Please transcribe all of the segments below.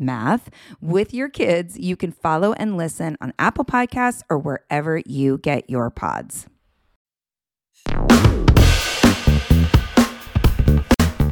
math with your kids, you can follow and listen on Apple Podcasts or wherever you get your pods.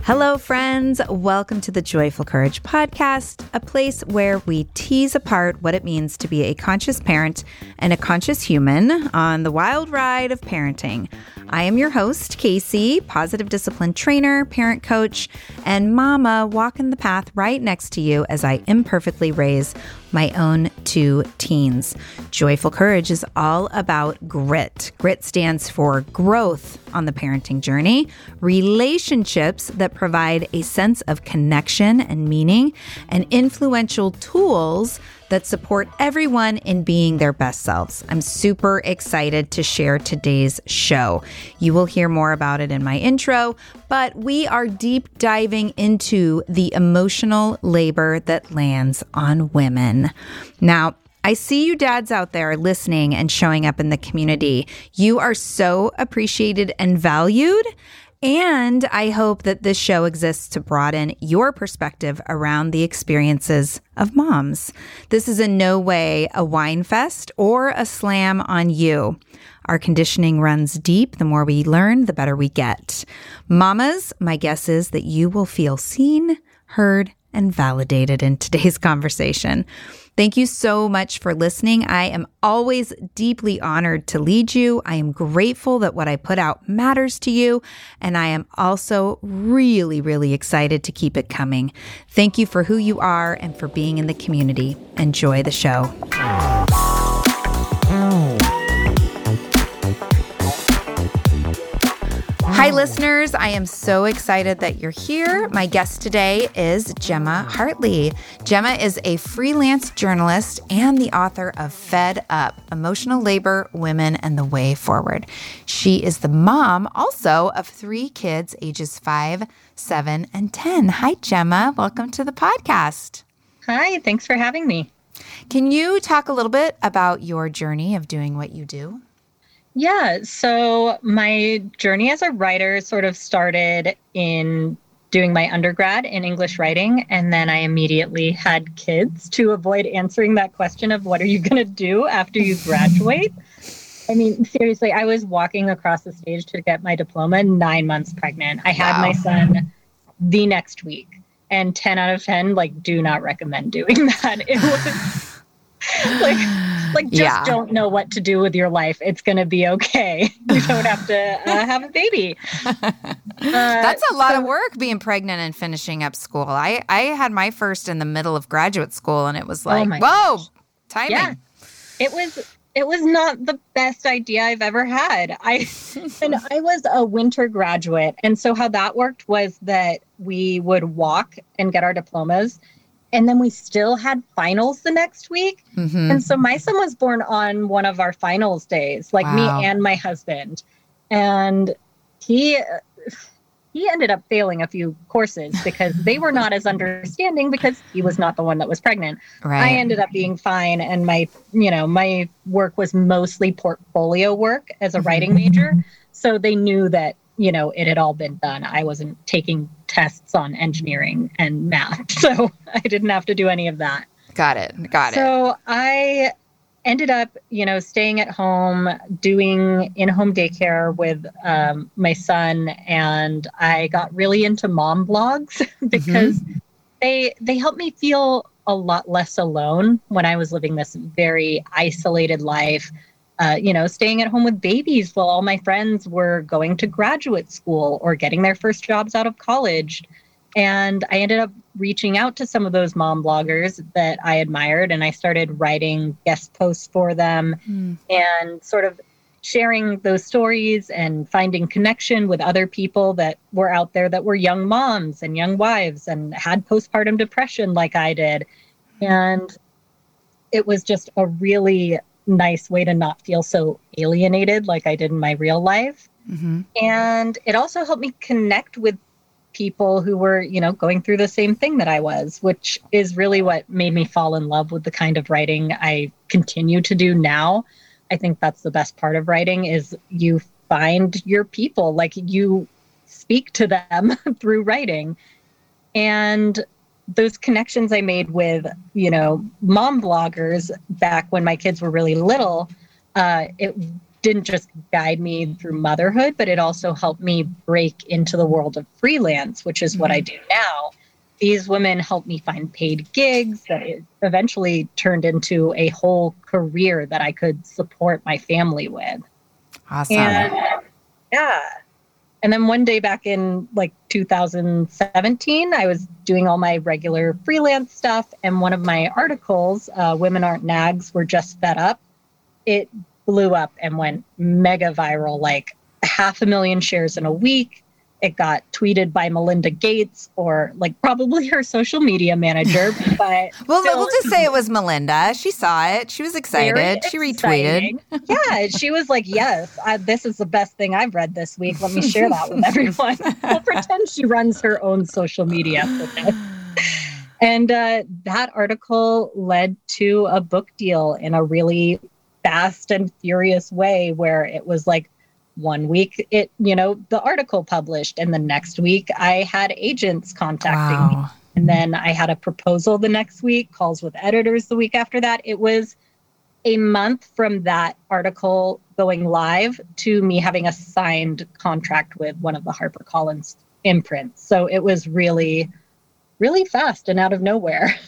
Hello, friends. Welcome to the Joyful Courage Podcast, a place where we tease apart what it means to be a conscious parent and a conscious human on the wild ride of parenting. I am your host, Casey, positive discipline trainer, parent coach, and mama walking the path right next to you as I imperfectly raise my own two teens. Joyful Courage is all about grit. Grit stands for growth on the parenting journey, relationships that provide a sense of connection and meaning, and influential tools that support everyone in being their best selves. I'm super excited to share today's show. You will hear more about it in my intro, but we are deep diving into the emotional labor that lands on women. Now, I see you dads out there listening and showing up in the community. You are so appreciated and valued. And I hope that this show exists to broaden your perspective around the experiences of moms. This is in no way a whine fest or a slam on you. Our conditioning runs deep. The more we learn, the better we get. Mamas, my guess is that you will feel seen, heard, and validated in today's conversation. Thank you so much for listening. I am always deeply honored to lead you. I am grateful that what I put out matters to you. And I am also really, really excited to keep it coming. Thank you for who you are and for being in the community. Enjoy the show. Hi, listeners. I am so excited that you're here. My guest today is Gemma Hartley. Gemma is a freelance journalist and the author of Fed Up Emotional Labor, Women, and the Way Forward. She is the mom also of three kids, ages five, seven, and 10. Hi, Gemma. Welcome to the podcast. Hi, thanks for having me. Can you talk a little bit about your journey of doing what you do? Yeah. So my journey as a writer sort of started in doing my undergrad in English writing. And then I immediately had kids to avoid answering that question of what are you going to do after you graduate? I mean, seriously, I was walking across the stage to get my diploma nine months pregnant. I had wow. my son the next week. And 10 out of 10, like, do not recommend doing that. It was like, like just yeah. don't know what to do with your life it's going to be okay you don't have to uh, have a baby uh, that's a lot so, of work being pregnant and finishing up school i i had my first in the middle of graduate school and it was oh like oh whoa gosh. timing yeah it was it was not the best idea I've ever had. I and I was a winter graduate, and so how that worked was that we would walk and get our diplomas, and then we still had finals the next week. Mm-hmm. And so my son was born on one of our finals days, like wow. me and my husband. And he he ended up failing a few courses because they were not as understanding because he was not the one that was pregnant. Right. I ended up being fine and my, you know, my work was mostly portfolio work as a writing major. So they knew that you know, it had all been done. I wasn't taking tests on engineering and math, so I didn't have to do any of that. Got it. Got so it. So I ended up, you know, staying at home, doing in home daycare with um, my son, and I got really into mom blogs because mm-hmm. they they helped me feel a lot less alone when I was living this very isolated life. Uh, you know, staying at home with babies while all my friends were going to graduate school or getting their first jobs out of college. And I ended up reaching out to some of those mom bloggers that I admired, and I started writing guest posts for them mm. and sort of sharing those stories and finding connection with other people that were out there that were young moms and young wives and had postpartum depression like I did. And it was just a really nice way to not feel so alienated like I did in my real life. Mm-hmm. And it also helped me connect with people who were, you know, going through the same thing that I was, which is really what made me fall in love with the kind of writing I continue to do now. I think that's the best part of writing is you find your people, like you speak to them through writing. And those connections I made with, you know, mom bloggers back when my kids were really little, uh, it didn't just guide me through motherhood, but it also helped me break into the world of freelance, which is what I mm-hmm. do now. These women helped me find paid gigs that eventually turned into a whole career that I could support my family with. Awesome. And, yeah. And then one day back in like 2017, I was doing all my regular freelance stuff. And one of my articles, uh, Women Aren't Nags, were just fed up. It blew up and went mega viral, like half a million shares in a week. It got tweeted by Melinda Gates or like probably her social media manager. But well, still, we'll just say it was Melinda. She saw it. She was excited. She retweeted. yeah, she was like, "Yes, I, this is the best thing I've read this week. Let me share that with everyone." we'll pretend she runs her own social media. And uh, that article led to a book deal in a really fast and furious way where it was like one week it you know the article published and the next week i had agents contacting wow. me and then i had a proposal the next week calls with editors the week after that it was a month from that article going live to me having a signed contract with one of the harpercollins imprints so it was really really fast and out of nowhere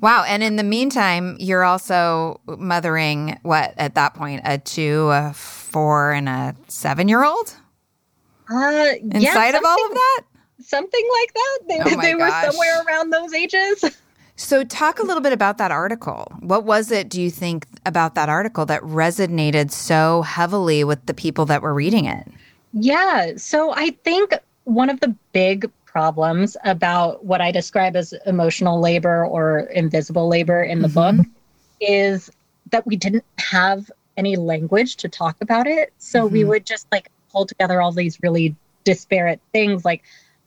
Wow. And in the meantime, you're also mothering what at that point, a two, a four, and a seven year old? Uh, Inside yeah, of all of that? Something like that. They, oh they were somewhere around those ages. So, talk a little bit about that article. What was it, do you think, about that article that resonated so heavily with the people that were reading it? Yeah. So, I think one of the big problems about what I describe as emotional labor or invisible labor in the mm-hmm. book is that we didn't have any language to talk about it. So mm-hmm. we would just like pull together all these really disparate things like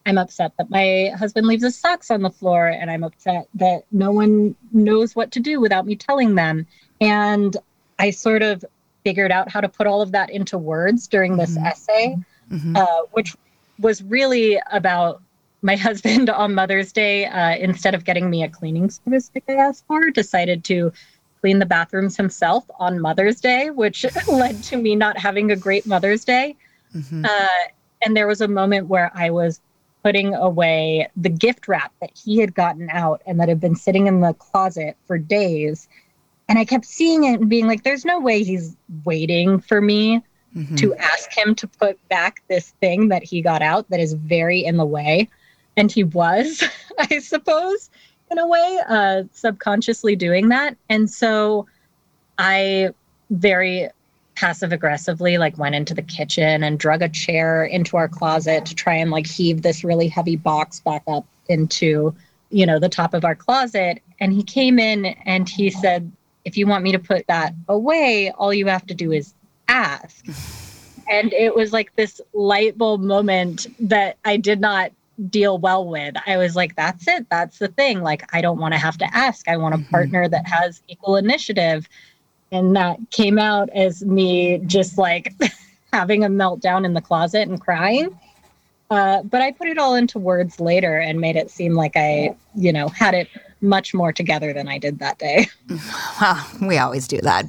I'm upset that my husband leaves his socks on the floor and I'm upset that no one knows what to do without me telling them. And I sort of figured out how to put all of that into words during this mm-hmm. essay, mm-hmm. uh, which was really about my husband on Mother's Day, uh, instead of getting me a cleaning service like I asked for, decided to clean the bathrooms himself on Mother's Day, which led to me not having a great Mother's Day. Mm-hmm. Uh, and there was a moment where I was putting away the gift wrap that he had gotten out and that had been sitting in the closet for days. And I kept seeing it and being like, there's no way he's waiting for me mm-hmm. to ask him to put back this thing that he got out that is very in the way and he was, I suppose, in a way, uh, subconsciously doing that. And so I very passive aggressively like went into the kitchen and drug a chair into our closet to try and like heave this really heavy box back up into you know the top of our closet and he came in and he said if you want me to put that away all you have to do is ask and it was like this light bulb moment that i did not deal well with. I was like, that's it. That's the thing. Like, I don't want to have to ask. I want a mm-hmm. partner that has equal initiative. And that came out as me just like having a meltdown in the closet and crying. Uh, but I put it all into words later and made it seem like I, you know, had it much more together than I did that day. Well, we always do that.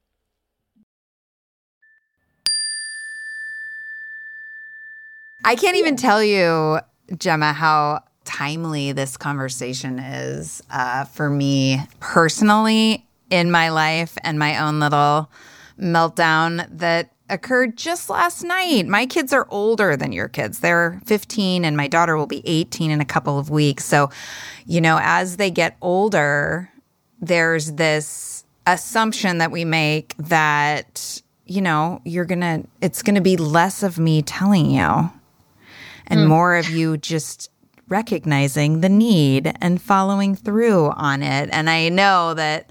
I can't even tell you, Gemma, how timely this conversation is uh, for me personally in my life and my own little meltdown that occurred just last night. My kids are older than your kids. They're 15 and my daughter will be 18 in a couple of weeks. So, you know, as they get older, there's this assumption that we make that, you know, you're going to, it's going to be less of me telling you and mm. more of you just recognizing the need and following through on it. And I know that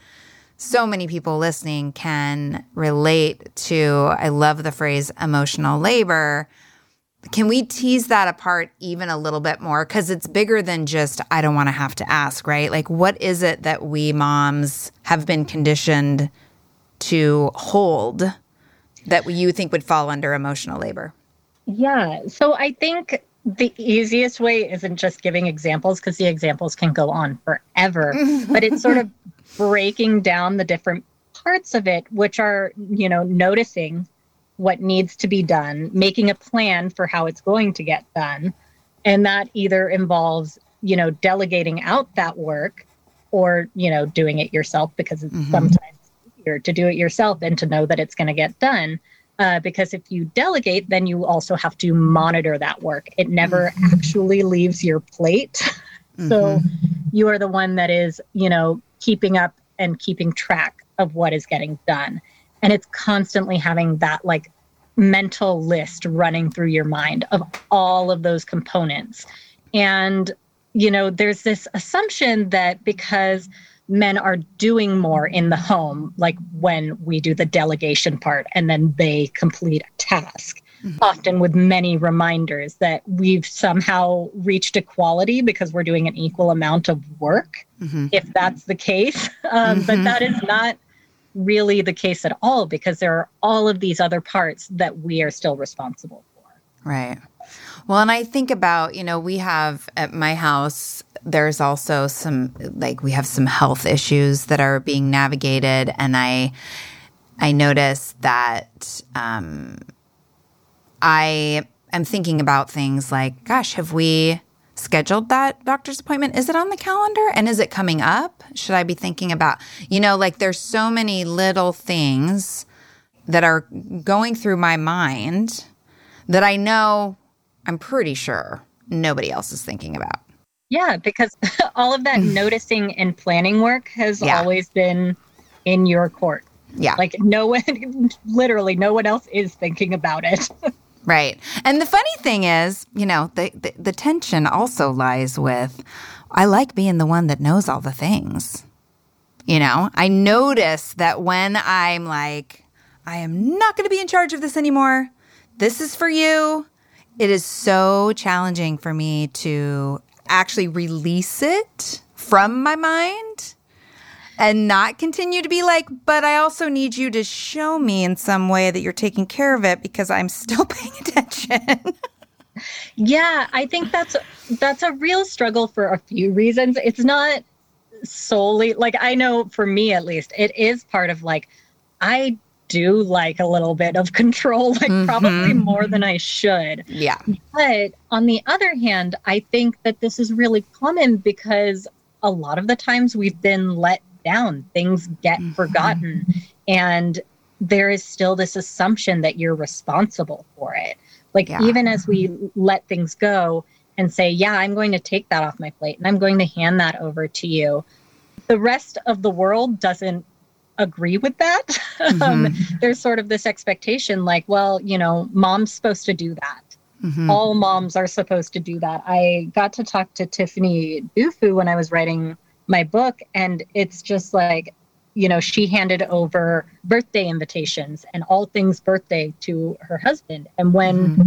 so many people listening can relate to, I love the phrase emotional labor. Can we tease that apart even a little bit more? Because it's bigger than just, I don't want to have to ask, right? Like, what is it that we moms have been conditioned to hold that you think would fall under emotional labor? Yeah. So I think the easiest way isn't just giving examples because the examples can go on forever, but it's sort of breaking down the different parts of it, which are, you know, noticing what needs to be done, making a plan for how it's going to get done. And that either involves, you know, delegating out that work or, you know, doing it yourself because it's mm-hmm. sometimes easier to do it yourself and to know that it's going to get done uh, because if you delegate, then you also have to monitor that work. It never mm-hmm. actually leaves your plate. Mm-hmm. so you are the one that is, you know, keeping up and keeping track of what is getting done. And it's constantly having that like mental list running through your mind of all of those components. And, you know, there's this assumption that because men are doing more in the home, like when we do the delegation part and then they complete a task. Mm-hmm. Often with many reminders that we've somehow reached equality because we're doing an equal amount of work, mm-hmm. if that's the case. Um, mm-hmm. But that is not really the case at all because there are all of these other parts that we are still responsible for. Right. Well, and I think about, you know, we have at my house, there's also some, like, we have some health issues that are being navigated. And I, I notice that um, I am thinking about things like, gosh, have we scheduled that doctor's appointment? Is it on the calendar? And is it coming up? Should I be thinking about, you know, like there's so many little things that are going through my mind that I know I'm pretty sure nobody else is thinking about. Yeah, because all of that hmm. noticing and planning work has yeah. always been in your court. Yeah. Like no one, literally, no one else is thinking about it. right. And the funny thing is, you know, the, the, the tension also lies with I like being the one that knows all the things. You know, I notice that when I'm like, I am not going to be in charge of this anymore. This is for you. It is so challenging for me to actually release it from my mind and not continue to be like, but I also need you to show me in some way that you're taking care of it because I'm still paying attention. yeah, I think that's that's a real struggle for a few reasons. It's not solely like I know for me at least, it is part of like I do like a little bit of control, like mm-hmm. probably more than I should. Yeah. But on the other hand, I think that this is really common because a lot of the times we've been let down, things get mm-hmm. forgotten, and there is still this assumption that you're responsible for it. Like, yeah. even as we let things go and say, Yeah, I'm going to take that off my plate and I'm going to hand that over to you, the rest of the world doesn't agree with that. Mm-hmm. um, there's sort of this expectation like, well, you know, mom's supposed to do that. Mm-hmm. All moms are supposed to do that. I got to talk to Tiffany Dufu when I was writing my book, and it's just like, you know, she handed over birthday invitations and all things birthday to her husband. And when mm-hmm.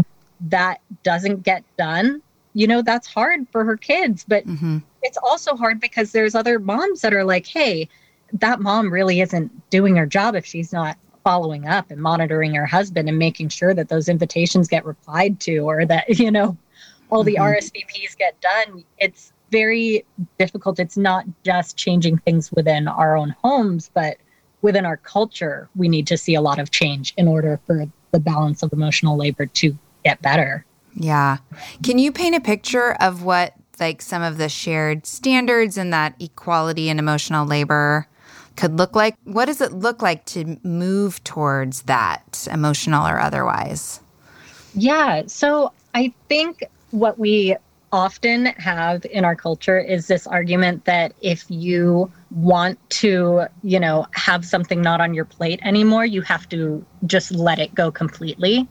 that doesn't get done, you know, that's hard for her kids. But mm-hmm. it's also hard because there's other moms that are like, hey, that mom really isn't doing her job if she's not following up and monitoring her husband and making sure that those invitations get replied to or that you know all the mm-hmm. RSVPs get done. It's very difficult. It's not just changing things within our own homes but within our culture we need to see a lot of change in order for the balance of emotional labor to get better. Yeah. Can you paint a picture of what like some of the shared standards and that equality and emotional labor could look like. What does it look like to move towards that, emotional or otherwise? Yeah. So I think what we often have in our culture is this argument that if you want to, you know, have something not on your plate anymore, you have to just let it go completely.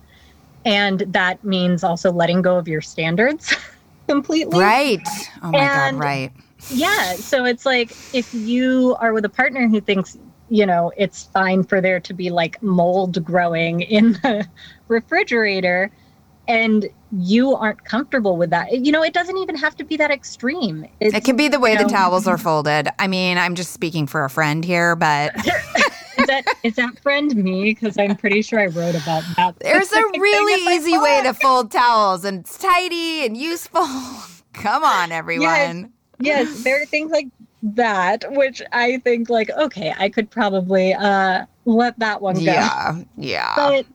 And that means also letting go of your standards completely. Right. Oh my and God, right yeah. So it's like if you are with a partner who thinks, you know, it's fine for there to be like mold growing in the refrigerator and you aren't comfortable with that. You know, it doesn't even have to be that extreme. It's, it can be the way the know, towels are folded. I mean, I'm just speaking for a friend here, but is that is that friend me? Because I'm pretty sure I wrote about that. There's a really easy way to fold towels, and it's tidy and useful. Come on, everyone. Yes yes, there are things like that, which I think like, okay, I could probably uh let that one go. Yeah. Yeah. But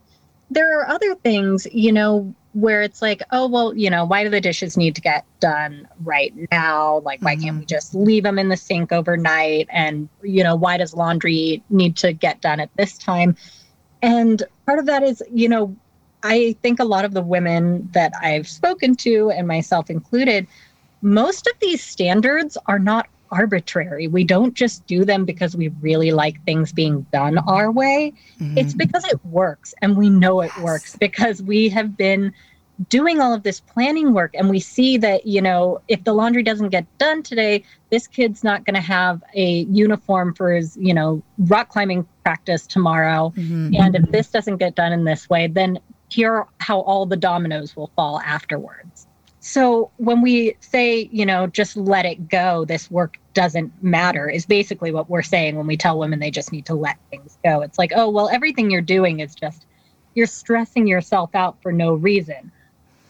there are other things, you know, where it's like, oh, well, you know, why do the dishes need to get done right now? Like, why mm-hmm. can't we mm-hmm. just leave them in the sink overnight? And, you know, why does laundry need to get done at this time? And part of that is, you know, I think a lot of the women that I've spoken to, and myself included, most of these standards are not arbitrary. We don't just do them because we really like things being done our way. Mm-hmm. It's because it works and we know it yes. works because we have been doing all of this planning work and we see that you know if the laundry doesn't get done today this kid's not going to have a uniform for his you know rock climbing practice tomorrow mm-hmm. and if this doesn't get done in this way then here are how all the dominoes will fall afterwards so when we say you know just let it go this work doesn't matter is basically what we're saying when we tell women they just need to let things go it's like oh well everything you're doing is just you're stressing yourself out for no reason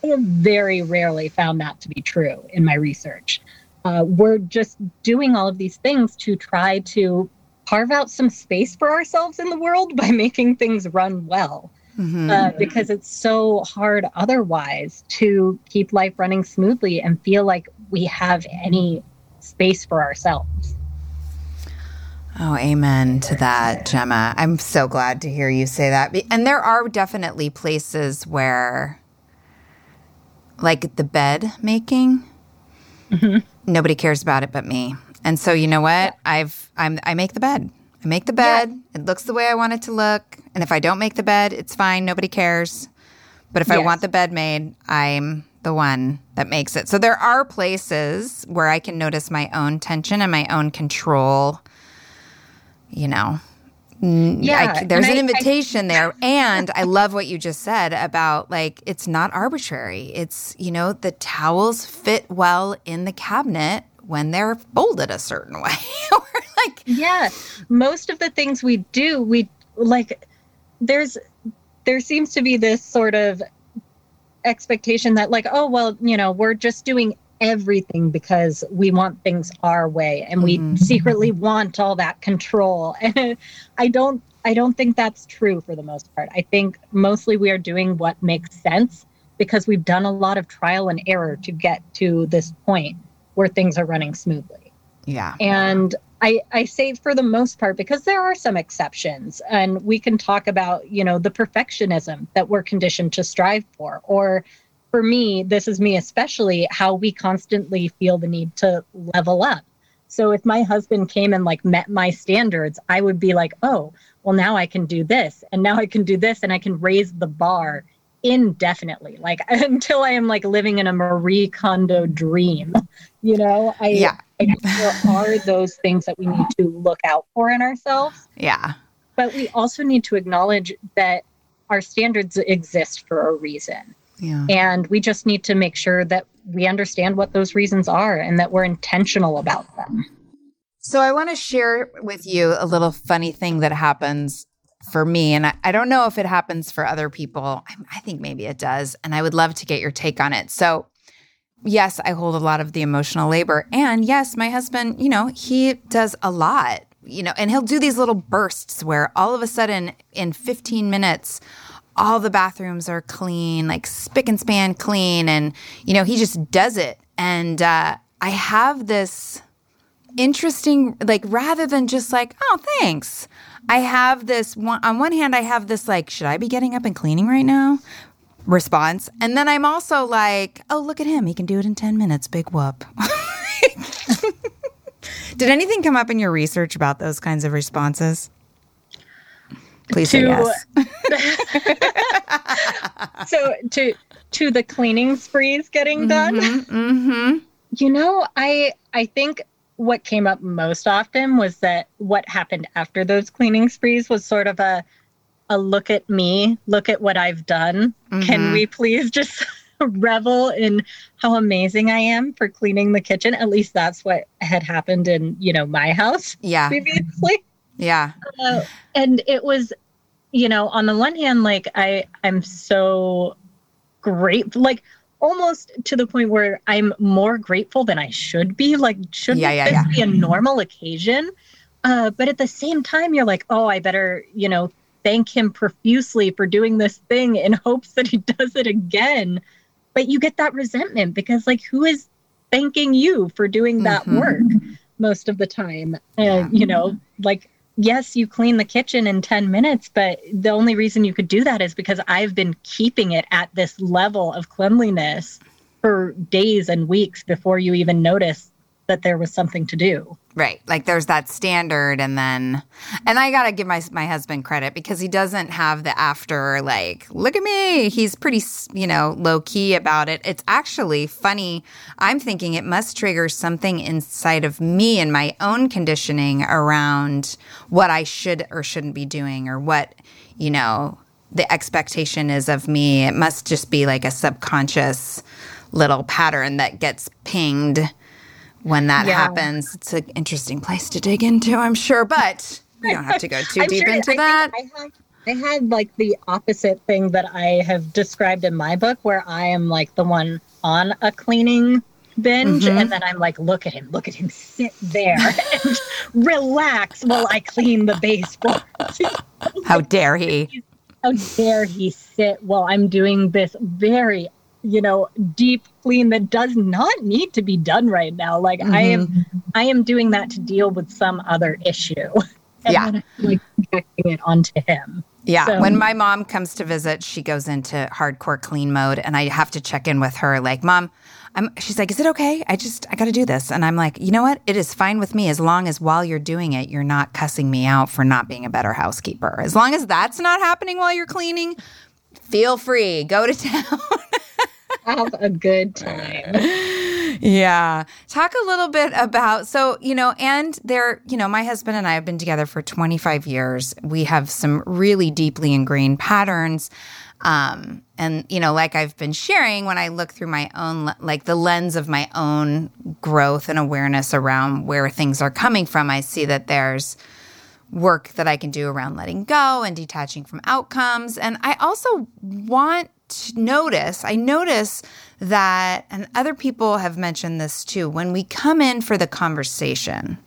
I have very rarely found that to be true in my research. Uh, we're just doing all of these things to try to carve out some space for ourselves in the world by making things run well. Mm-hmm. Uh, because it's so hard otherwise to keep life running smoothly and feel like we have any space for ourselves. Oh, amen to that, Gemma. I'm so glad to hear you say that. And there are definitely places where like the bed making. Mm-hmm. Nobody cares about it but me. And so you know what? Yeah. I've I'm I make the bed. I make the bed. Yeah. It looks the way I want it to look. And if I don't make the bed, it's fine. Nobody cares. But if yes. I want the bed made, I'm the one that makes it. So there are places where I can notice my own tension and my own control. You know, yeah, I, there's an invitation I, there. And I love what you just said about like, it's not arbitrary. It's, you know, the towels fit well in the cabinet when they're folded a certain way. like, yeah, most of the things we do, we like, there's, there seems to be this sort of expectation that like, oh, well, you know, we're just doing everything because we want things our way and we mm-hmm. secretly want all that control and i don't i don't think that's true for the most part i think mostly we are doing what makes sense because we've done a lot of trial and error to get to this point where things are running smoothly yeah and I, I say for the most part because there are some exceptions and we can talk about you know the perfectionism that we're conditioned to strive for or for me, this is me especially, how we constantly feel the need to level up. So if my husband came and like met my standards, I would be like, oh, well, now I can do this and now I can do this and I can raise the bar indefinitely, like until I am like living in a Marie Kondo dream. You know, I, yeah. I there are those things that we need to look out for in ourselves. Yeah. But we also need to acknowledge that our standards exist for a reason. Yeah. And we just need to make sure that we understand what those reasons are and that we're intentional about them. So, I want to share with you a little funny thing that happens for me. And I, I don't know if it happens for other people. I, I think maybe it does. And I would love to get your take on it. So, yes, I hold a lot of the emotional labor. And yes, my husband, you know, he does a lot, you know, and he'll do these little bursts where all of a sudden in 15 minutes, all the bathrooms are clean, like spick and span clean. And, you know, he just does it. And uh, I have this interesting, like, rather than just like, oh, thanks, I have this one, on one hand, I have this, like, should I be getting up and cleaning right now? response. And then I'm also like, oh, look at him. He can do it in 10 minutes. Big whoop. Did anything come up in your research about those kinds of responses? Please to, say yes. so to to the cleaning sprees getting done. Mm-hmm, mm-hmm. You know, I I think what came up most often was that what happened after those cleaning sprees was sort of a a look at me, look at what I've done. Mm-hmm. Can we please just revel in how amazing I am for cleaning the kitchen? At least that's what had happened in, you know, my house yeah. previously. Yeah. Uh, and it was, you know, on the one hand, like I, I'm so grateful, like almost to the point where I'm more grateful than I should be. Like, should yeah, yeah, this yeah. be a normal occasion? Uh, but at the same time, you're like, oh, I better, you know, thank him profusely for doing this thing in hopes that he does it again. But you get that resentment because, like, who is thanking you for doing that mm-hmm. work most of the time? And, yeah. you know, like, yes, you clean the kitchen in 10 minutes, but the only reason you could do that is because I've been keeping it at this level of cleanliness for days and weeks before you even notice that there was something to do. Right. Like there's that standard and then and I got to give my my husband credit because he doesn't have the after like look at me. He's pretty, you know, low key about it. It's actually funny. I'm thinking it must trigger something inside of me and my own conditioning around what I should or shouldn't be doing or what, you know, the expectation is of me. It must just be like a subconscious little pattern that gets pinged when that yeah. happens. It's an interesting place to dig into, I'm sure, but we don't have to go too deep sure, into I that. I, had like the opposite thing that I have described in my book, where I am like the one on a cleaning binge mm-hmm. and then I'm like, look at him, look at him sit there and relax while I clean the baseboard. How dare he? How dare he sit while I'm doing this very you know deep clean that does not need to be done right now like mm-hmm. i am mm-hmm. i am doing that to deal with some other issue and yeah then like projecting it onto him yeah so, when my mom comes to visit she goes into hardcore clean mode and i have to check in with her like mom I'm, she's like, is it okay? I just, I got to do this. And I'm like, you know what? It is fine with me as long as while you're doing it, you're not cussing me out for not being a better housekeeper. As long as that's not happening while you're cleaning, feel free, go to town. Have a good time. Yeah. Talk a little bit about so, you know, and there, you know, my husband and I have been together for 25 years. We have some really deeply ingrained patterns. Um, and you know, like I've been sharing when I look through my own like the lens of my own growth and awareness around where things are coming from, I see that there's work that I can do around letting go and detaching from outcomes. And I also want to notice, I notice that, and other people have mentioned this too, when we come in for the conversation,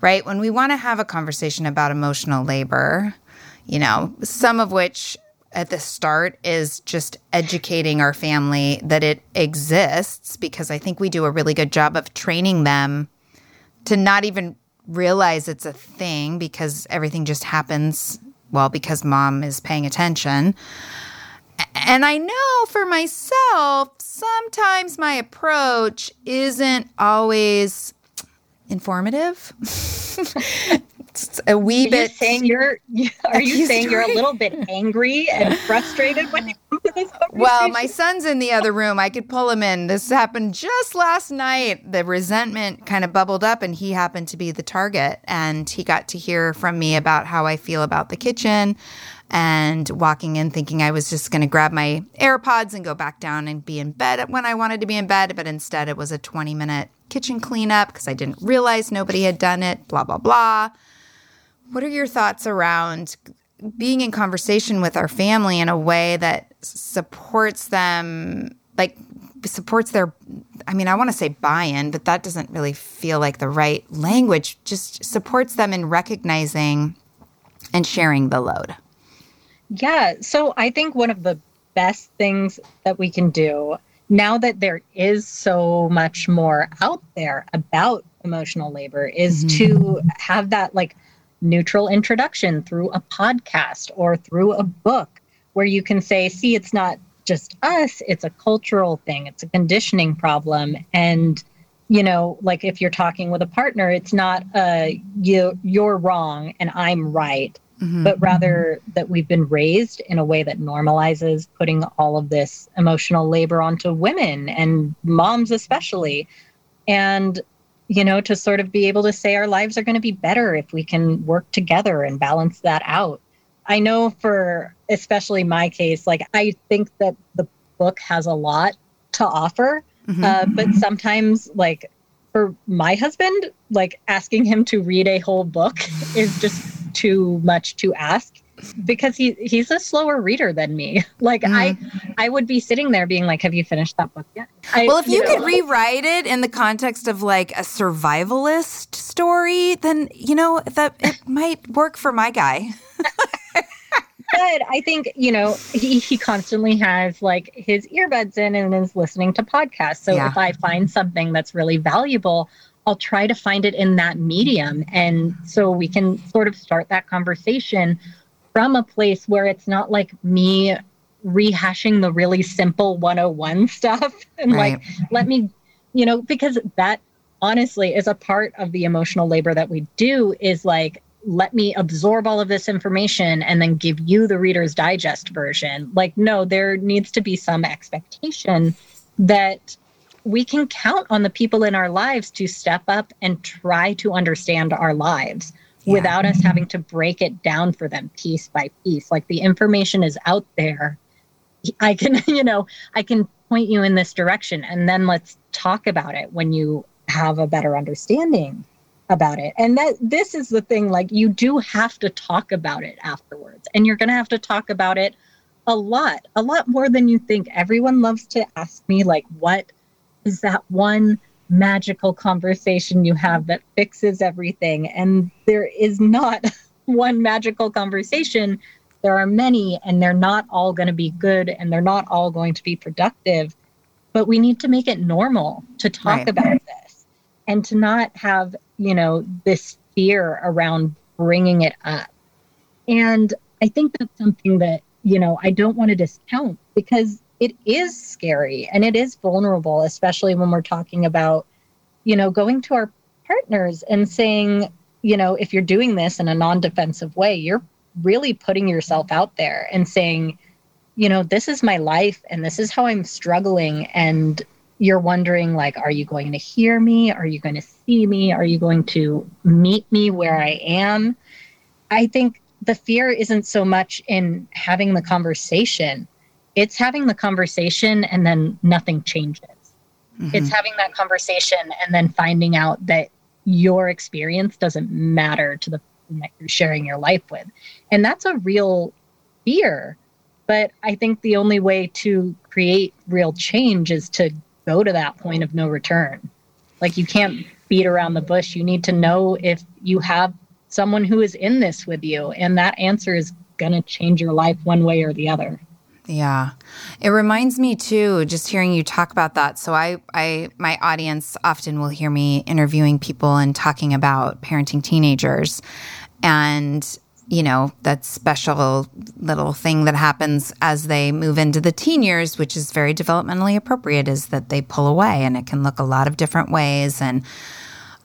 right? When we want to have a conversation about emotional labor, you know, some of which at the start is just educating our family that it exists because I think we do a really good job of training them to not even realize it's a thing because everything just happens well because mom is paying attention and I know for myself, sometimes my approach isn't always informative. a wee are bit. You saying you're, are you saying you're a little bit angry and frustrated when you come to this Well, my son's in the other room. I could pull him in. This happened just last night. The resentment kind of bubbled up, and he happened to be the target. And he got to hear from me about how I feel about the kitchen and walking in thinking I was just going to grab my AirPods and go back down and be in bed when I wanted to be in bed. But instead, it was a 20 minute kitchen cleanup because I didn't realize nobody had done it, blah, blah, blah. What are your thoughts around being in conversation with our family in a way that supports them, like supports their, I mean, I want to say buy in, but that doesn't really feel like the right language, just supports them in recognizing and sharing the load? Yeah. So I think one of the best things that we can do now that there is so much more out there about emotional labor is mm-hmm. to have that like neutral introduction through a podcast or through a book where you can say, see, it's not just us, it's a cultural thing, it's a conditioning problem. And you know, like if you're talking with a partner, it's not uh you you're wrong and I'm right mm-hmm. but rather that we've been raised in a way that normalizes putting all of this emotional labor onto women and moms, especially. And, you know, to sort of be able to say our lives are going to be better if we can work together and balance that out. I know for especially my case, like I think that the book has a lot to offer, mm-hmm. uh, but sometimes, like for my husband, like asking him to read a whole book is just too much to ask because he he's a slower reader than me. Like mm. I I would be sitting there being like, "Have you finished that book yet?" I, well, if you, you know, could rewrite it in the context of like a survivalist story, then you know that it might work for my guy. but I think you know he he constantly has like his earbuds in and is listening to podcasts. So yeah. if I find something that's really valuable, I'll try to find it in that medium. And so we can sort of start that conversation from a place where it's not like me rehashing the really simple 101 stuff and right. like let me you know because that honestly is a part of the emotional labor that we do is like let me absorb all of this information and then give you the reader's digest version like no there needs to be some expectation that we can count on the people in our lives to step up and try to understand our lives yeah. without us having to break it down for them piece by piece like the information is out there i can you know i can point you in this direction and then let's talk about it when you have a better understanding about it. And that this is the thing like you do have to talk about it afterwards. And you're going to have to talk about it a lot, a lot more than you think. Everyone loves to ask me like what is that one magical conversation you have that fixes everything? And there is not one magical conversation. There are many and they're not all going to be good and they're not all going to be productive. But we need to make it normal to talk right. about this and to not have, you know, this fear around bringing it up. And I think that's something that, you know, I don't want to discount because it is scary and it is vulnerable, especially when we're talking about, you know, going to our partners and saying, you know, if you're doing this in a non defensive way, you're really putting yourself out there and saying, you know, this is my life and this is how I'm struggling. And you're wondering like are you going to hear me? Are you going to see me? Are you going to meet me where i am? I think the fear isn't so much in having the conversation it's having the conversation and then nothing changes mm-hmm. it's having that conversation and then finding out that your experience doesn't matter to the person that you're sharing your life with and that's a real fear but i think the only way to create real change is to go to that point of no return. Like you can't beat around the bush. You need to know if you have someone who is in this with you, and that answer is going to change your life one way or the other. Yeah. It reminds me too, just hearing you talk about that. So I, I, my audience often will hear me interviewing people and talking about parenting teenagers. And you know, that special little thing that happens as they move into the teen years, which is very developmentally appropriate, is that they pull away and it can look a lot of different ways. And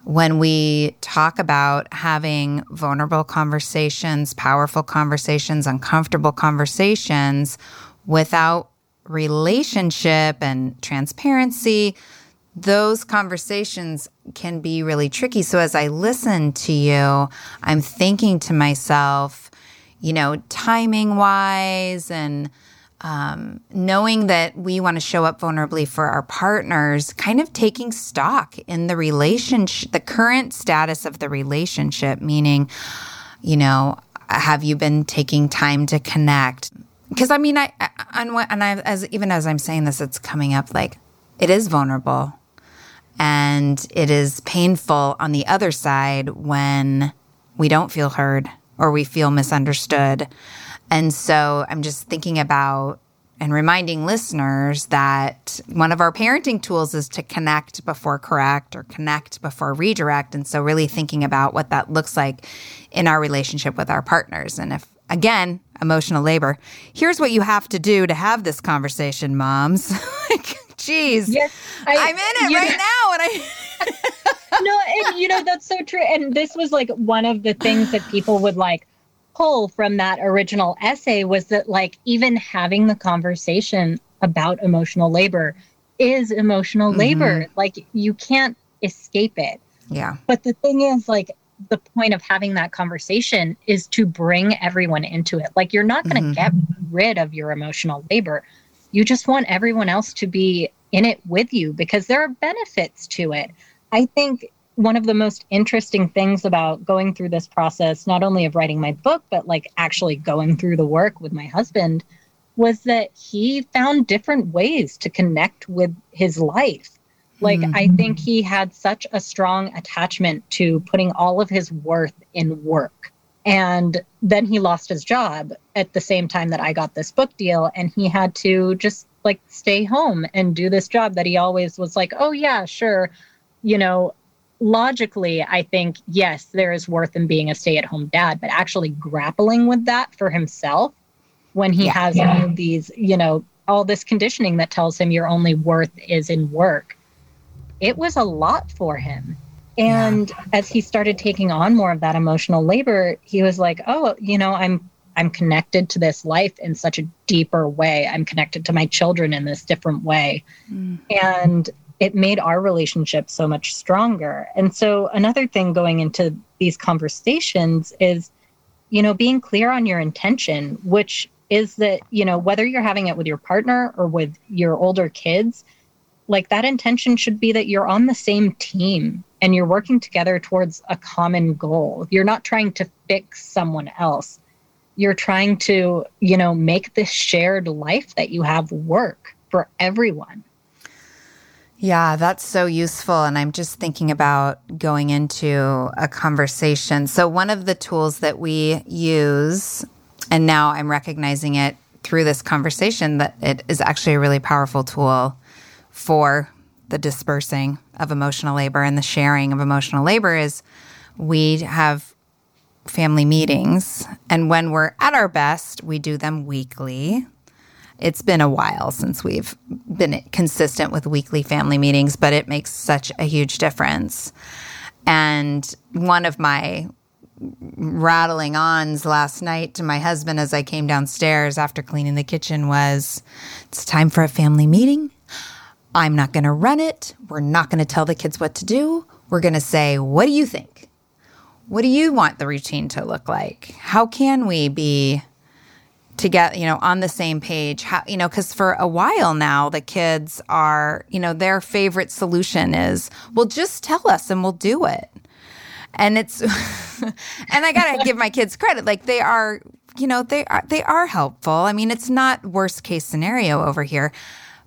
when we talk about having vulnerable conversations, powerful conversations, uncomfortable conversations without relationship and transparency, those conversations can be really tricky. So as I listen to you, I'm thinking to myself, you know, timing wise and um, knowing that we want to show up vulnerably for our partners, kind of taking stock in the relationship, the current status of the relationship, meaning, you know, have you been taking time to connect? Because I mean, I, I and I, as even as I'm saying this, it's coming up like it is vulnerable and it is painful on the other side when we don't feel heard or we feel misunderstood. And so I'm just thinking about and reminding listeners that one of our parenting tools is to connect before correct or connect before redirect. And so, really thinking about what that looks like in our relationship with our partners. And if, again, emotional labor, here's what you have to do to have this conversation, moms. Jeez. Yes, I, am in it right know, now. And I. no, and you know, that's so true. And this was like one of the things that people would like pull from that original essay was that, like, even having the conversation about emotional labor is emotional mm-hmm. labor. Like, you can't escape it. Yeah. But the thing is, like, the point of having that conversation is to bring everyone into it. Like, you're not going to mm-hmm. get rid of your emotional labor you just want everyone else to be in it with you because there are benefits to it. I think one of the most interesting things about going through this process, not only of writing my book, but like actually going through the work with my husband, was that he found different ways to connect with his life. Like, mm-hmm. I think he had such a strong attachment to putting all of his worth in work. And then he lost his job at the same time that I got this book deal. And he had to just like stay home and do this job that he always was like, oh, yeah, sure. You know, logically, I think, yes, there is worth in being a stay at home dad, but actually grappling with that for himself when he yeah, has yeah. all these, you know, all this conditioning that tells him your only worth is in work it was a lot for him. And yeah. as he started taking on more of that emotional labor, he was like, "Oh, you know, I'm I'm connected to this life in such a deeper way. I'm connected to my children in this different way." Mm. And it made our relationship so much stronger. And so another thing going into these conversations is you know, being clear on your intention, which is that, you know, whether you're having it with your partner or with your older kids, like that intention should be that you're on the same team and you're working together towards a common goal. You're not trying to fix someone else. You're trying to, you know, make this shared life that you have work for everyone. Yeah, that's so useful. And I'm just thinking about going into a conversation. So, one of the tools that we use, and now I'm recognizing it through this conversation, that it is actually a really powerful tool for the dispersing of emotional labor and the sharing of emotional labor, is we have family meetings. And when we're at our best, we do them weekly it's been a while since we've been consistent with weekly family meetings, but it makes such a huge difference. And one of my rattling ons last night to my husband as I came downstairs after cleaning the kitchen was it's time for a family meeting. I'm not going to run it. We're not going to tell the kids what to do. We're going to say, What do you think? What do you want the routine to look like? How can we be to get you know on the same page how you know because for a while now the kids are you know their favorite solution is well just tell us and we'll do it and it's and i gotta give my kids credit like they are you know they are they are helpful i mean it's not worst case scenario over here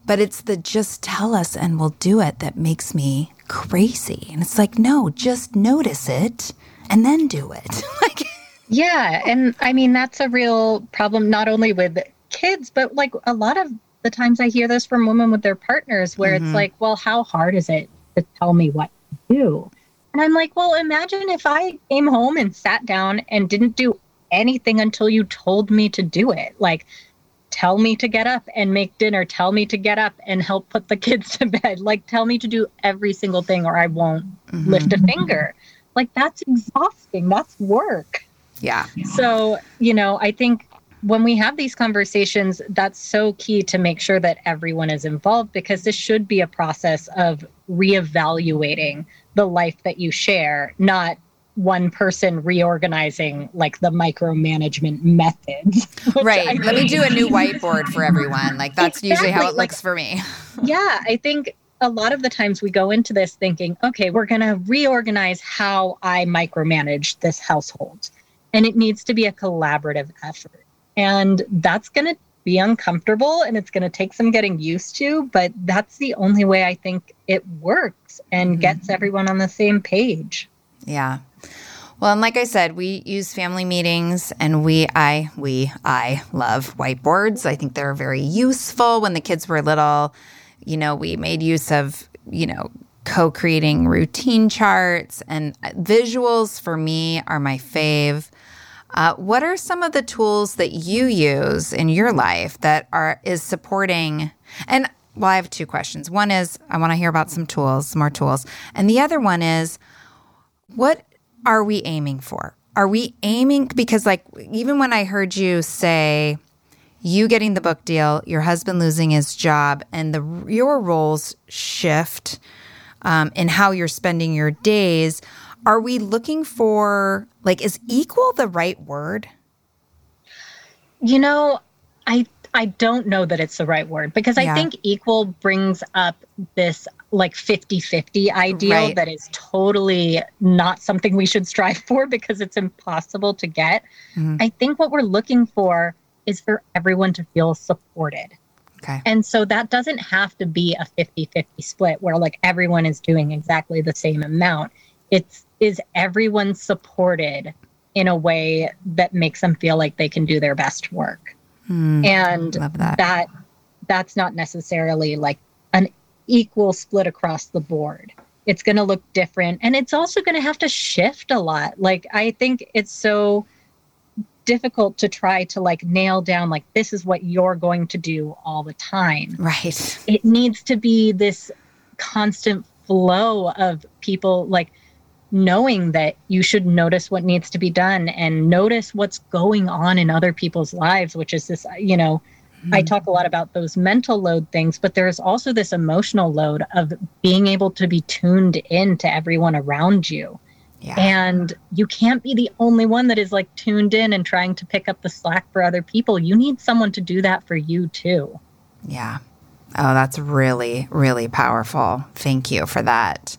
but it's the just tell us and we'll do it that makes me crazy and it's like no just notice it and then do it like yeah. And I mean, that's a real problem, not only with kids, but like a lot of the times I hear this from women with their partners where mm-hmm. it's like, well, how hard is it to tell me what to do? And I'm like, well, imagine if I came home and sat down and didn't do anything until you told me to do it. Like, tell me to get up and make dinner, tell me to get up and help put the kids to bed. Like, tell me to do every single thing or I won't mm-hmm. lift a finger. Like, that's exhausting. That's work. Yeah. So, you know, I think when we have these conversations, that's so key to make sure that everyone is involved because this should be a process of reevaluating the life that you share, not one person reorganizing like the micromanagement methods. Right. Let me do a new whiteboard for everyone. Like that's exactly. usually how it looks like, for me. yeah. I think a lot of the times we go into this thinking, okay, we're going to reorganize how I micromanage this household and it needs to be a collaborative effort. And that's going to be uncomfortable and it's going to take some getting used to, but that's the only way I think it works and mm-hmm. gets everyone on the same page. Yeah. Well, and like I said, we use family meetings and we, I, we, I love whiteboards. I think they're very useful. When the kids were little, you know, we made use of, you know, co creating routine charts and visuals for me are my fave. Uh, what are some of the tools that you use in your life that are is supporting? And well, I have two questions. One is I want to hear about some tools, some more tools, and the other one is what are we aiming for? Are we aiming because like even when I heard you say you getting the book deal, your husband losing his job, and the your roles shift um, in how you're spending your days are we looking for like is equal the right word? You know, I I don't know that it's the right word because yeah. I think equal brings up this like 50-50 ideal right. that is totally not something we should strive for because it's impossible to get. Mm-hmm. I think what we're looking for is for everyone to feel supported. Okay. And so that doesn't have to be a 50-50 split where like everyone is doing exactly the same amount. It's is everyone supported in a way that makes them feel like they can do their best work. Mm, and that. that that's not necessarily like equal split across the board. It's going to look different and it's also going to have to shift a lot. Like I think it's so difficult to try to like nail down like this is what you're going to do all the time. Right. It needs to be this constant flow of people like knowing that you should notice what needs to be done and notice what's going on in other people's lives, which is this, you know, I mm-hmm. talk a lot about those mental load things, but there's also this emotional load of being able to be tuned in to everyone around you. Yeah. And you can't be the only one that is like tuned in and trying to pick up the slack for other people. You need someone to do that for you too. Yeah. Oh, that's really, really powerful. Thank you for that.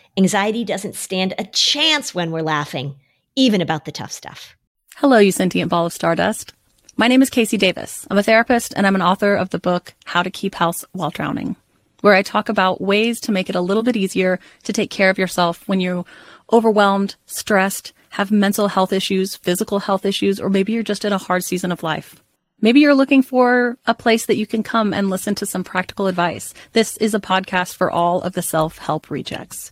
Anxiety doesn't stand a chance when we're laughing, even about the tough stuff. Hello, you sentient ball of stardust. My name is KC Davis. I'm a therapist and I'm an author of the book How to Keep House While Drowning, where I talk about ways to make it a little bit easier to take care of yourself when you're overwhelmed, stressed, have mental health issues, physical health issues, or maybe you're just in a hard season of life. Maybe you're looking for a place that you can come and listen to some practical advice. This is a podcast for all of the self help rejects.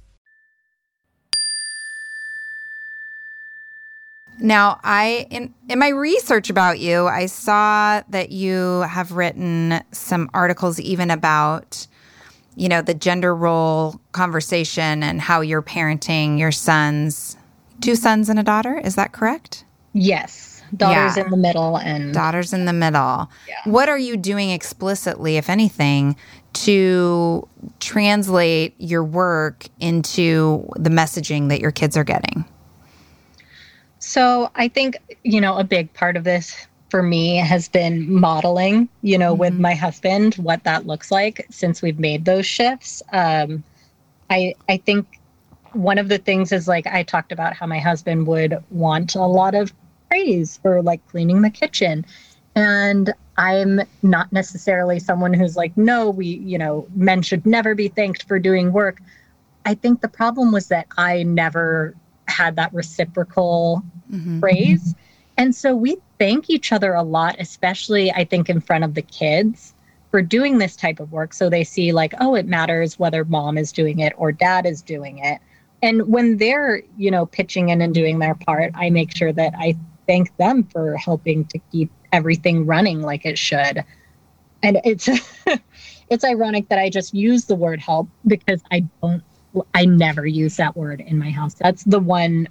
Now, I in in my research about you, I saw that you have written some articles even about you know, the gender role conversation and how you're parenting your sons. Two sons and a daughter, is that correct? Yes. Daughters yeah. in the middle and daughters in the middle. Yeah. What are you doing explicitly, if anything, to translate your work into the messaging that your kids are getting? So I think, you know, a big part of this for me has been modeling, you know, mm-hmm. with my husband, what that looks like since we've made those shifts. Um, I I think one of the things is like I talked about how my husband would want a lot of praise for like cleaning the kitchen. And I'm not necessarily someone who's like, no, we, you know, men should never be thanked for doing work. I think the problem was that I never had that reciprocal mm-hmm. praise. And so we thank each other a lot, especially I think in front of the kids for doing this type of work. So they see, like, oh, it matters whether mom is doing it or dad is doing it. And when they're, you know, pitching in and doing their part, I make sure that I thank them for helping to keep everything running like it should. And it's it's ironic that I just use the word help because I don't I never use that word in my house. That's the one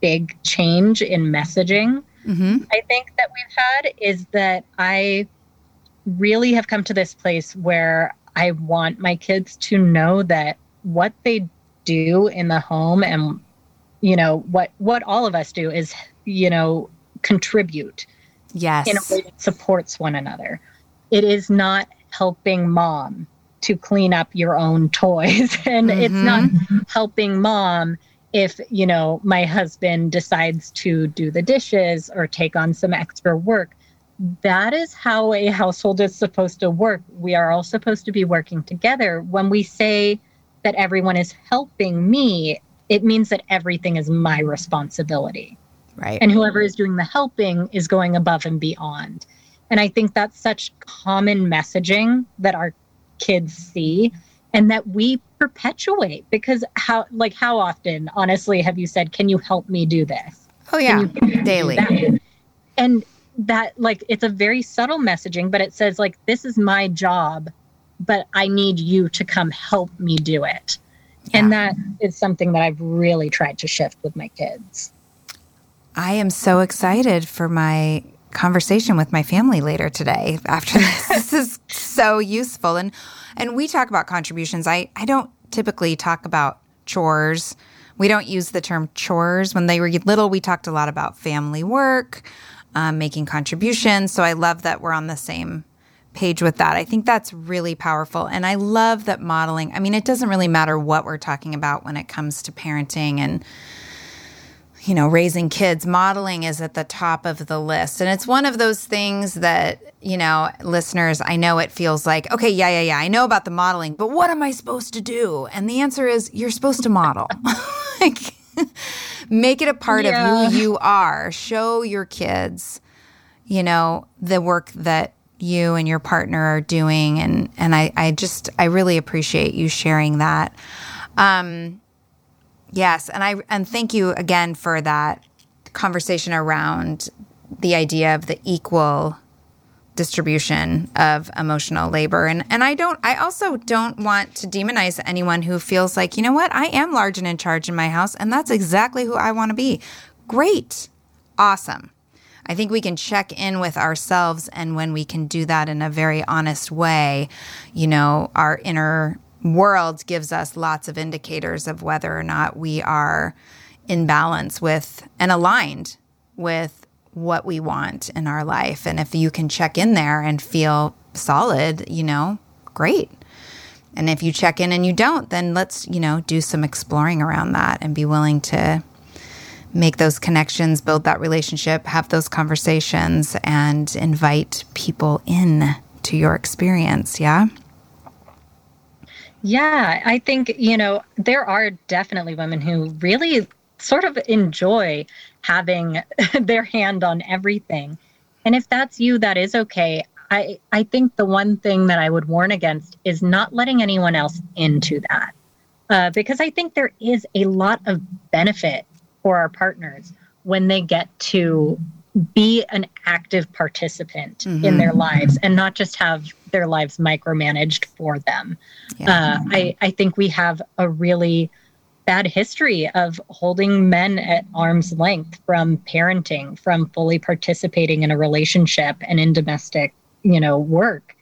big change in messaging mm-hmm. I think that we've had is that I really have come to this place where I want my kids to know that what they do in the home and you know what what all of us do is you know contribute yes in a way that supports one another it is not helping mom to clean up your own toys and mm-hmm. it's not mm-hmm. helping mom if you know my husband decides to do the dishes or take on some extra work that is how a household is supposed to work we are all supposed to be working together when we say that everyone is helping me, it means that everything is my responsibility. Right. And whoever is doing the helping is going above and beyond. And I think that's such common messaging that our kids see and that we perpetuate because how like how often honestly have you said can you help me do this? Oh yeah, daily. that? and that like it's a very subtle messaging but it says like this is my job but i need you to come help me do it. And that is something that i've really tried to shift with my kids. I am so excited for my conversation with my family later today after this. this is so useful. And and we talk about contributions. I, I don't typically talk about chores. We don't use the term chores. When they were little, we talked a lot about family work, um, making contributions. So I love that we're on the same page with that. I think that's really powerful. And I love that modeling. I mean, it doesn't really matter what we're talking about when it comes to parenting and you know, raising kids, modeling is at the top of the list. And it's one of those things that, you know, listeners, I know it feels like, okay, yeah, yeah, yeah, I know about the modeling, but what am I supposed to do? And the answer is you're supposed to model. like, make it a part Yeah. of who you are. Show your kids, you know, the work that you and your partner are doing. And, and I, I just, I really appreciate you sharing that. Um, Yes, and I and thank you again for that conversation around the idea of the equal distribution of emotional labor and and I don't I also don't want to demonize anyone who feels like, you know what? I am large and in charge in my house and that's exactly who I want to be. Great. Awesome. I think we can check in with ourselves and when we can do that in a very honest way, you know, our inner world gives us lots of indicators of whether or not we are in balance with and aligned with what we want in our life. And if you can check in there and feel solid, you know, great. And if you check in and you don't, then let's, you know, do some exploring around that and be willing to make those connections, build that relationship, have those conversations, and invite people in to your experience. Yeah. Yeah, I think, you know, there are definitely women who really sort of enjoy having their hand on everything. And if that's you, that is okay. I, I think the one thing that I would warn against is not letting anyone else into that. Uh, because I think there is a lot of benefit for our partners when they get to be an active participant in their lives and not just have their lives micromanaged for them. Uh, I, I think we have a really bad history of holding men at arm's length from parenting, from fully participating in a relationship and in domestic, you know, work.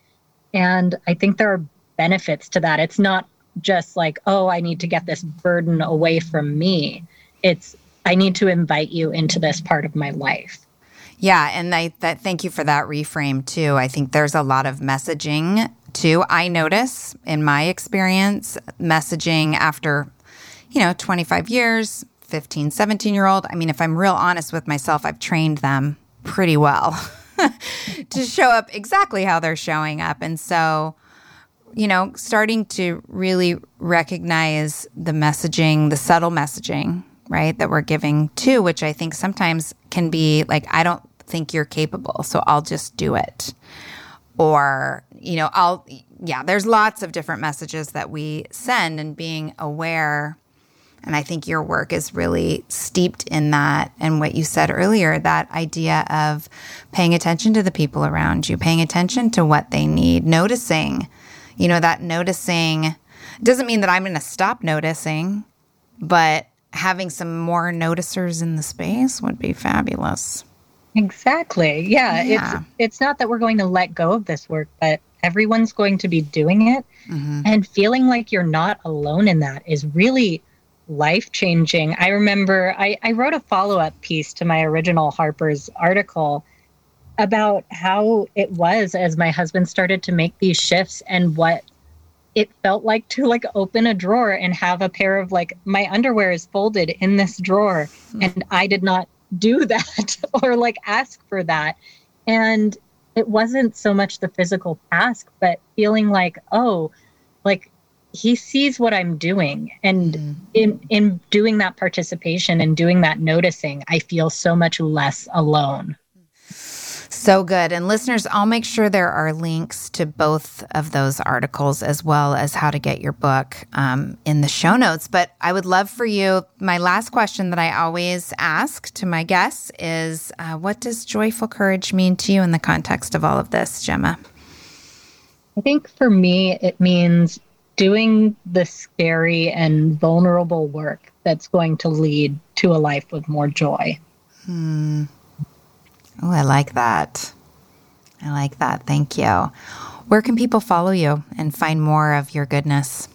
And I think there are benefits to that. It's not just like, oh, I need to get this burden away from me. It's I need to invite you into this part of my life. Yeah, and I that thank you for that reframe too. I think there's a lot of messaging too. I notice in my experience messaging after you know, 25 years, 15, 17 year old. I mean, if I'm real honest with myself, I've trained them pretty well to show up exactly how they're showing up. And so, you know, starting to really recognize the messaging, the subtle messaging, right, that we're giving too, which I think sometimes can be like, I don't think you're capable, so I'll just do it. Or, you know, I'll, yeah, there's lots of different messages that we send and being aware. And I think your work is really steeped in that. And what you said earlier, that idea of paying attention to the people around you, paying attention to what they need, noticing, you know, that noticing doesn't mean that I'm going to stop noticing, but having some more noticers in the space would be fabulous. Exactly. Yeah, Yeah. It's it's not that we're going to let go of this work, but everyone's going to be doing it mm-hmm. and feeling like you're not alone in that is really life changing. I remember I, I wrote a follow up piece to my original Harper's article about how it was as my husband started to make these shifts and what it felt like to like open a drawer and have a pair of like my underwear is folded in this drawer hmm. and I did not do that or like ask for that. And it wasn't so much the physical task, but feeling like, oh, like he sees what I'm doing. And mm-hmm. in in doing that participation and doing that noticing, I feel so much less alone. So good. And listeners, I'll make sure there are links to both of those articles as well as how to get your book um, in the show notes. But I would love for you, my last question that I always ask to my guests is uh, what does joyful courage mean to you in the context of all of this, Gemma? I think for me, it means doing the scary and vulnerable work that's going to lead to a life with more joy. Hmm. Oh, I like that. I like that. Thank you. Where can people follow you and find more of your goodness?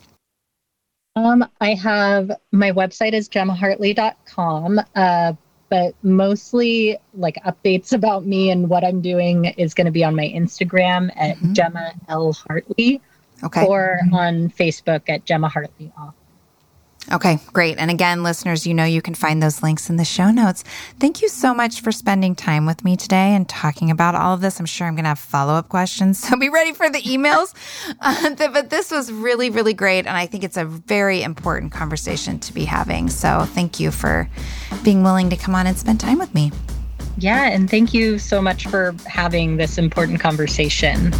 Um, I have my website is gemmahartley.com, uh, but mostly like updates about me and what I'm doing is going to be on my Instagram at mm-hmm. Gemma L Hartley, okay, or on Facebook at Gemma Hartley Author. Okay, great. And again, listeners, you know you can find those links in the show notes. Thank you so much for spending time with me today and talking about all of this. I'm sure I'm going to have follow up questions, so be ready for the emails. uh, but this was really, really great. And I think it's a very important conversation to be having. So thank you for being willing to come on and spend time with me. Yeah, and thank you so much for having this important conversation.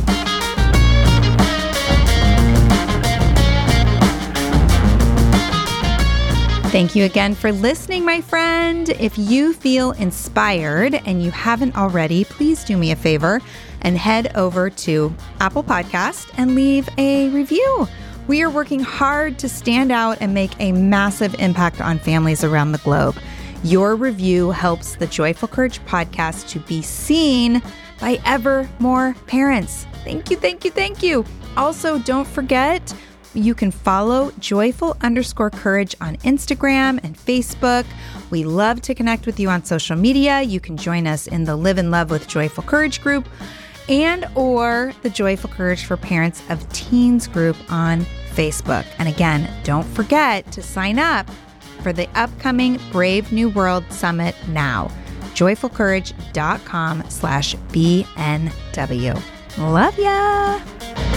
Thank you again for listening, my friend. If you feel inspired and you haven't already, please do me a favor and head over to Apple Podcast and leave a review. We are working hard to stand out and make a massive impact on families around the globe. Your review helps the Joyful Courage podcast to be seen by ever more parents. Thank you, thank you, thank you. Also, don't forget, you can follow joyful underscore courage on Instagram and Facebook. We love to connect with you on social media. You can join us in the Live and Love with Joyful Courage group and or the Joyful Courage for Parents of Teens group on Facebook. And again, don't forget to sign up for the upcoming Brave New World Summit now. joyfulcourage.com slash BNW. Love ya!